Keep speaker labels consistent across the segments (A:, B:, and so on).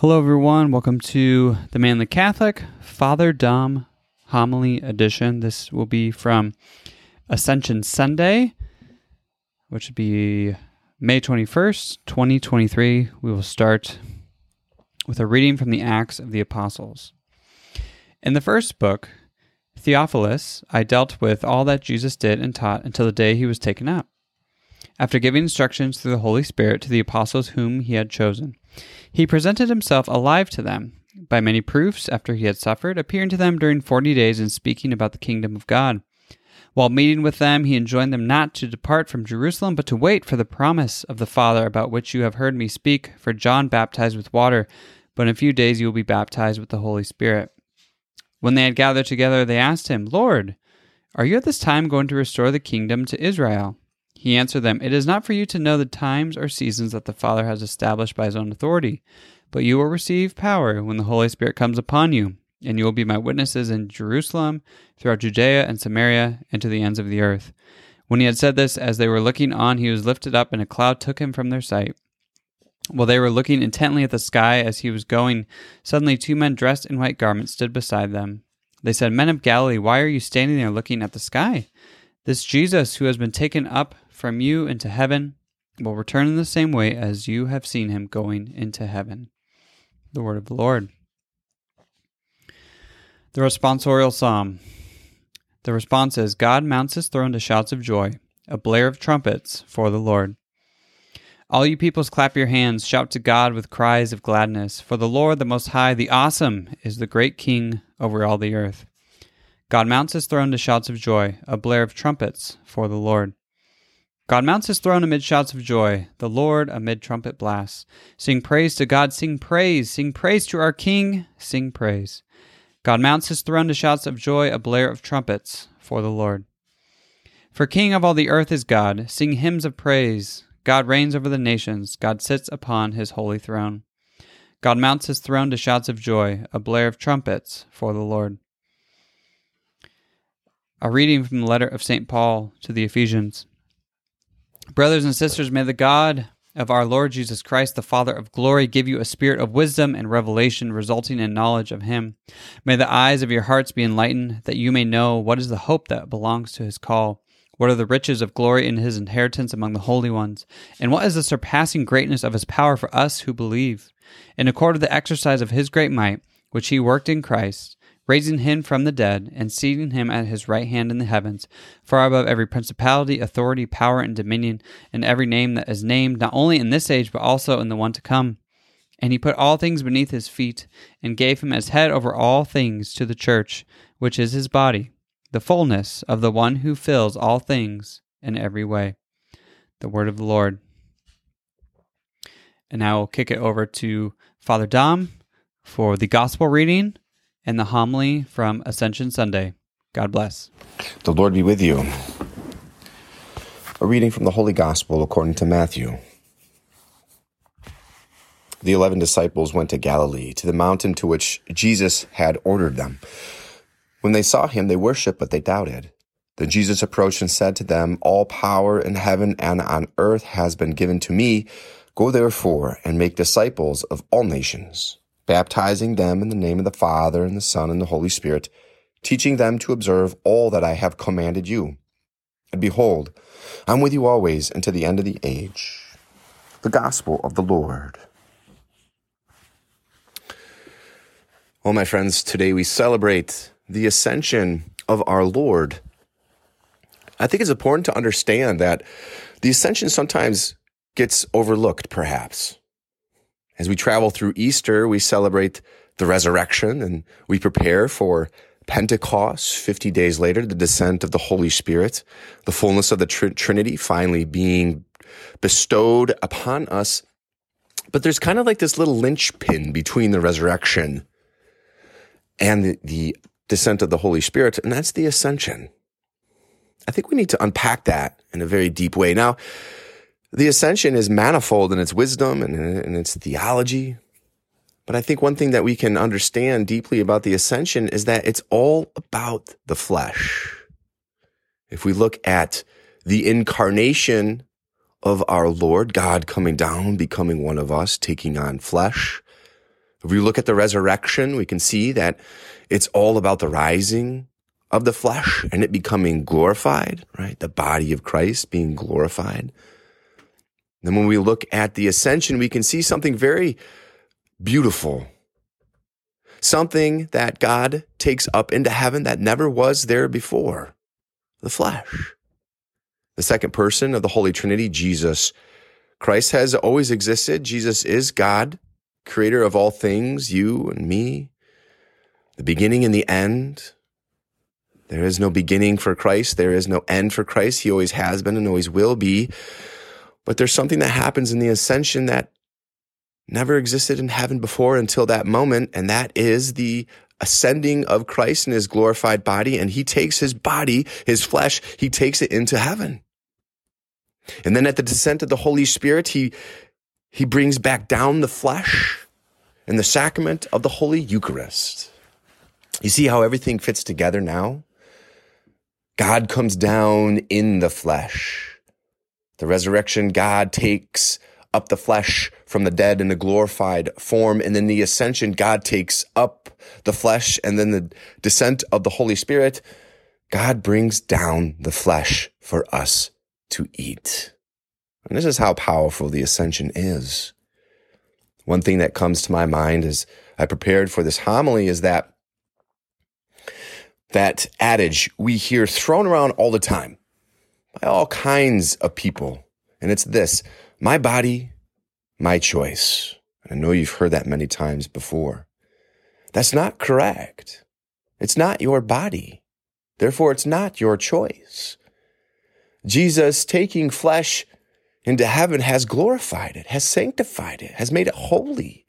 A: Hello, everyone. Welcome to the Manly Catholic Father Dom Homily Edition. This will be from Ascension Sunday, which would be May 21st, 2023. We will start with a reading from the Acts of the Apostles. In the first book, Theophilus, I dealt with all that Jesus did and taught until the day he was taken up, after giving instructions through the Holy Spirit to the apostles whom he had chosen. He presented himself alive to them by many proofs after he had suffered, appearing to them during forty days and speaking about the kingdom of God. While meeting with them, he enjoined them not to depart from Jerusalem, but to wait for the promise of the Father about which you have heard me speak. For John baptized with water, but in a few days you will be baptized with the Holy Spirit. When they had gathered together, they asked him, Lord, are you at this time going to restore the kingdom to Israel? He answered them, It is not for you to know the times or seasons that the Father has established by his own authority, but you will receive power when the Holy Spirit comes upon you, and you will be my witnesses in Jerusalem, throughout Judea and Samaria, and to the ends of the earth. When he had said this, as they were looking on, he was lifted up, and a cloud took him from their sight. While they were looking intently at the sky as he was going, suddenly two men dressed in white garments stood beside them. They said, Men of Galilee, why are you standing there looking at the sky? This Jesus, who has been taken up from you into heaven will return in the same way as you have seen him going into heaven. The word of the Lord. The responsorial psalm. The response is God mounts his throne to shouts of joy, a blare of trumpets for the Lord. All you peoples clap your hands, shout to God with cries of gladness. For the Lord, the Most High, the Awesome, is the great King over all the earth. God mounts his throne to shouts of joy, a blare of trumpets for the Lord. God mounts his throne amid shouts of joy, the Lord amid trumpet blasts. Sing praise to God, sing praise, sing praise to our King, sing praise. God mounts his throne to shouts of joy, a blare of trumpets for the Lord. For King of all the earth is God, sing hymns of praise. God reigns over the nations, God sits upon his holy throne. God mounts his throne to shouts of joy, a blare of trumpets for the Lord. A reading from the letter of St. Paul to the Ephesians. Brothers and sisters, may the God of our Lord Jesus Christ, the Father of glory, give you a spirit of wisdom and revelation resulting in knowledge of Him. May the eyes of your hearts be enlightened, that you may know what is the hope that belongs to His call. What are the riches of glory in his inheritance among the holy ones? And what is the surpassing greatness of his power for us who believe? In accord with the exercise of his great might, which he worked in Christ, raising him from the dead, and seating him at his right hand in the heavens, far above every principality, authority, power, and dominion, and every name that is named, not only in this age, but also in the one to come. And he put all things beneath his feet, and gave him as head over all things to the church, which is his body, the fullness of the one who fills all things in every way. The word of the Lord. And now we'll kick it over to Father Dom for the gospel reading and the homily from Ascension Sunday. God bless.
B: The Lord be with you. A reading from the Holy Gospel according to Matthew. The eleven disciples went to Galilee, to the mountain to which Jesus had ordered them. When they saw him, they worshipped, but they doubted. Then Jesus approached and said to them, All power in heaven and on earth has been given to me. Go therefore and make disciples of all nations baptizing them in the name of the Father and the Son and the Holy Spirit, teaching them to observe all that I have commanded you. And behold, I'm with you always unto the end of the age. The Gospel of the Lord. Well, my friends, today we celebrate the ascension of our Lord. I think it's important to understand that the ascension sometimes gets overlooked, perhaps. As we travel through Easter, we celebrate the resurrection and we prepare for Pentecost, 50 days later, the descent of the Holy Spirit, the fullness of the tr- Trinity finally being bestowed upon us. But there's kind of like this little linchpin between the resurrection and the, the descent of the Holy Spirit, and that's the ascension. I think we need to unpack that in a very deep way. Now, the ascension is manifold in its wisdom and in its theology. But I think one thing that we can understand deeply about the ascension is that it's all about the flesh. If we look at the incarnation of our Lord, God coming down, becoming one of us, taking on flesh, If we look at the resurrection, we can see that it's all about the rising of the flesh and it becoming glorified, right? The body of Christ being glorified. Then when we look at the ascension, we can see something very beautiful. Something that God takes up into heaven that never was there before. The flesh. The second person of the Holy Trinity, Jesus. Christ has always existed. Jesus is God creator of all things, you and me, the beginning and the end. There is no beginning for Christ. There is no end for Christ. He always has been and always will be. But there's something that happens in the ascension that never existed in heaven before until that moment. And that is the ascending of Christ in his glorified body. And he takes his body, his flesh, he takes it into heaven. And then at the descent of the Holy Spirit, he he brings back down the flesh in the sacrament of the Holy Eucharist. You see how everything fits together now? God comes down in the flesh. The resurrection, God takes up the flesh from the dead in a glorified form. And then the ascension, God takes up the flesh. And then the descent of the Holy Spirit, God brings down the flesh for us to eat. And this is how powerful the ascension is. One thing that comes to my mind as I prepared for this homily is that that adage we hear thrown around all the time by all kinds of people. And it's this, my body, my choice. I know you've heard that many times before. That's not correct. It's not your body. Therefore, it's not your choice. Jesus taking flesh into heaven has glorified it, has sanctified it, has made it holy.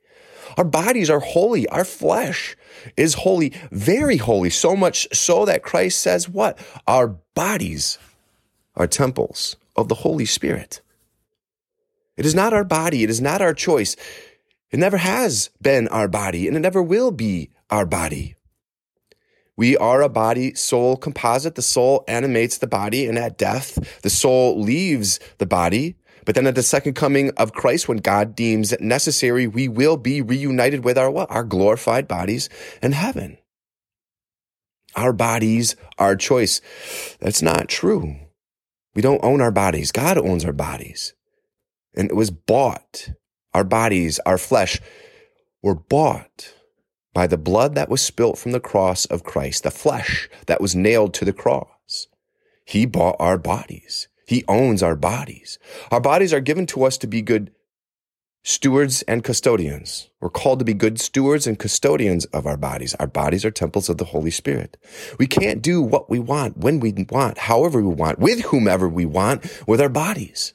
B: Our bodies are holy. Our flesh is holy, very holy, so much so that Christ says what? Our bodies are temples of the Holy Spirit. It is not our body. It is not our choice. It never has been our body and it never will be our body. We are a body soul composite. The soul animates the body and at death, the soul leaves the body but then at the second coming of Christ, when God deems it necessary, we will be reunited with our what? Our glorified bodies in heaven. Our bodies, our choice. That's not true. We don't own our bodies. God owns our bodies. And it was bought. Our bodies, our flesh were bought by the blood that was spilt from the cross of Christ, the flesh that was nailed to the cross. He bought our bodies. He owns our bodies. Our bodies are given to us to be good stewards and custodians. We're called to be good stewards and custodians of our bodies. Our bodies are temples of the Holy Spirit. We can't do what we want, when we want, however we want, with whomever we want, with our bodies.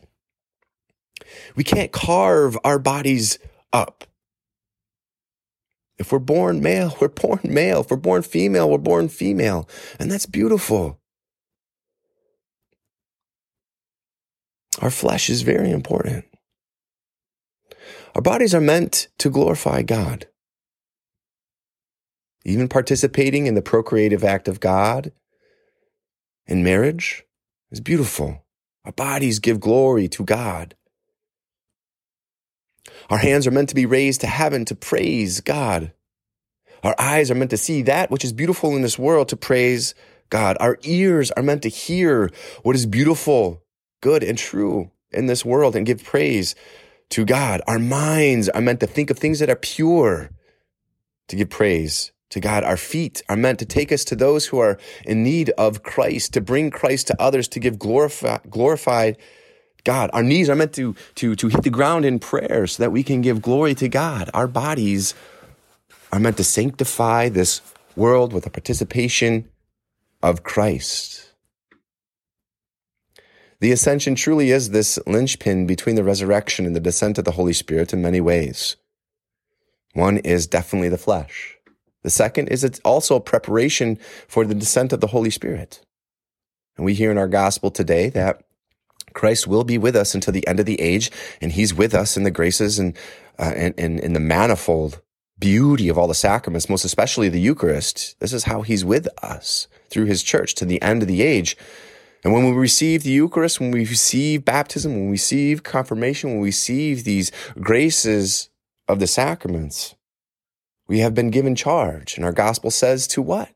B: We can't carve our bodies up. If we're born male, we're born male. If we're born female, we're born female. And that's beautiful. Our flesh is very important. Our bodies are meant to glorify God. Even participating in the procreative act of God in marriage is beautiful. Our bodies give glory to God. Our hands are meant to be raised to heaven to praise God. Our eyes are meant to see that which is beautiful in this world to praise God. Our ears are meant to hear what is beautiful good and true in this world and give praise to God. Our minds are meant to think of things that are pure, to give praise to God. Our feet are meant to take us to those who are in need of Christ, to bring Christ to others, to give glorify, glorified God. Our knees are meant to, to, to hit the ground in prayer so that we can give glory to God. Our bodies are meant to sanctify this world with a participation of Christ. The ascension truly is this linchpin between the resurrection and the descent of the Holy Spirit in many ways. One is definitely the flesh. The second is it's also a preparation for the descent of the Holy Spirit. And we hear in our gospel today that Christ will be with us until the end of the age, and He's with us in the graces and uh, in, in, in the manifold beauty of all the sacraments, most especially the Eucharist. This is how He's with us through His church to the end of the age. And when we receive the Eucharist, when we receive baptism, when we receive confirmation, when we receive these graces of the sacraments, we have been given charge. And our gospel says to what?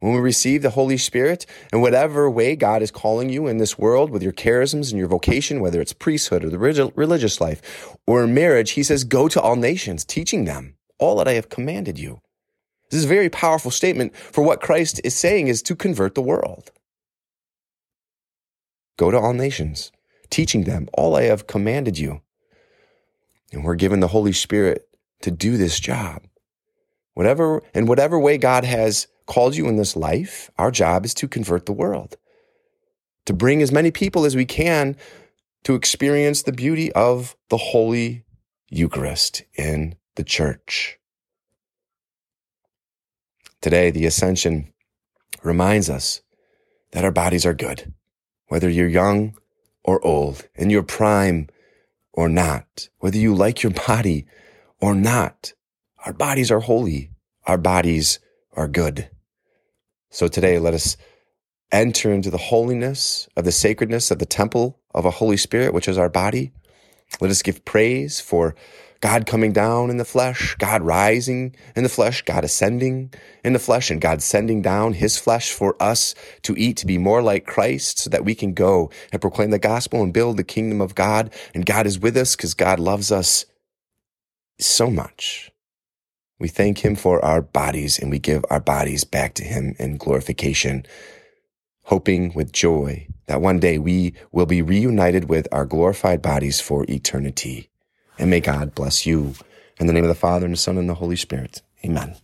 B: When we receive the Holy Spirit, in whatever way God is calling you in this world with your charisms and your vocation, whether it's priesthood or the religious life or marriage, he says, go to all nations, teaching them all that I have commanded you. This is a very powerful statement for what Christ is saying is to convert the world. Go to all nations, teaching them all I have commanded you. And we're given the Holy Spirit to do this job. Whatever, in whatever way God has called you in this life, our job is to convert the world, to bring as many people as we can to experience the beauty of the Holy Eucharist in the church. Today, the Ascension reminds us that our bodies are good, whether you're young or old, in your prime or not, whether you like your body or not. Our bodies are holy. Our bodies are good. So today, let us enter into the holiness of the sacredness of the temple of a Holy Spirit, which is our body. Let us give praise for God coming down in the flesh, God rising in the flesh, God ascending in the flesh, and God sending down his flesh for us to eat, to be more like Christ, so that we can go and proclaim the gospel and build the kingdom of God. And God is with us because God loves us so much. We thank him for our bodies and we give our bodies back to him in glorification, hoping with joy that one day we will be reunited with our glorified bodies for eternity. And may God bless you. In the name of the Father and the Son and the Holy Spirit. Amen.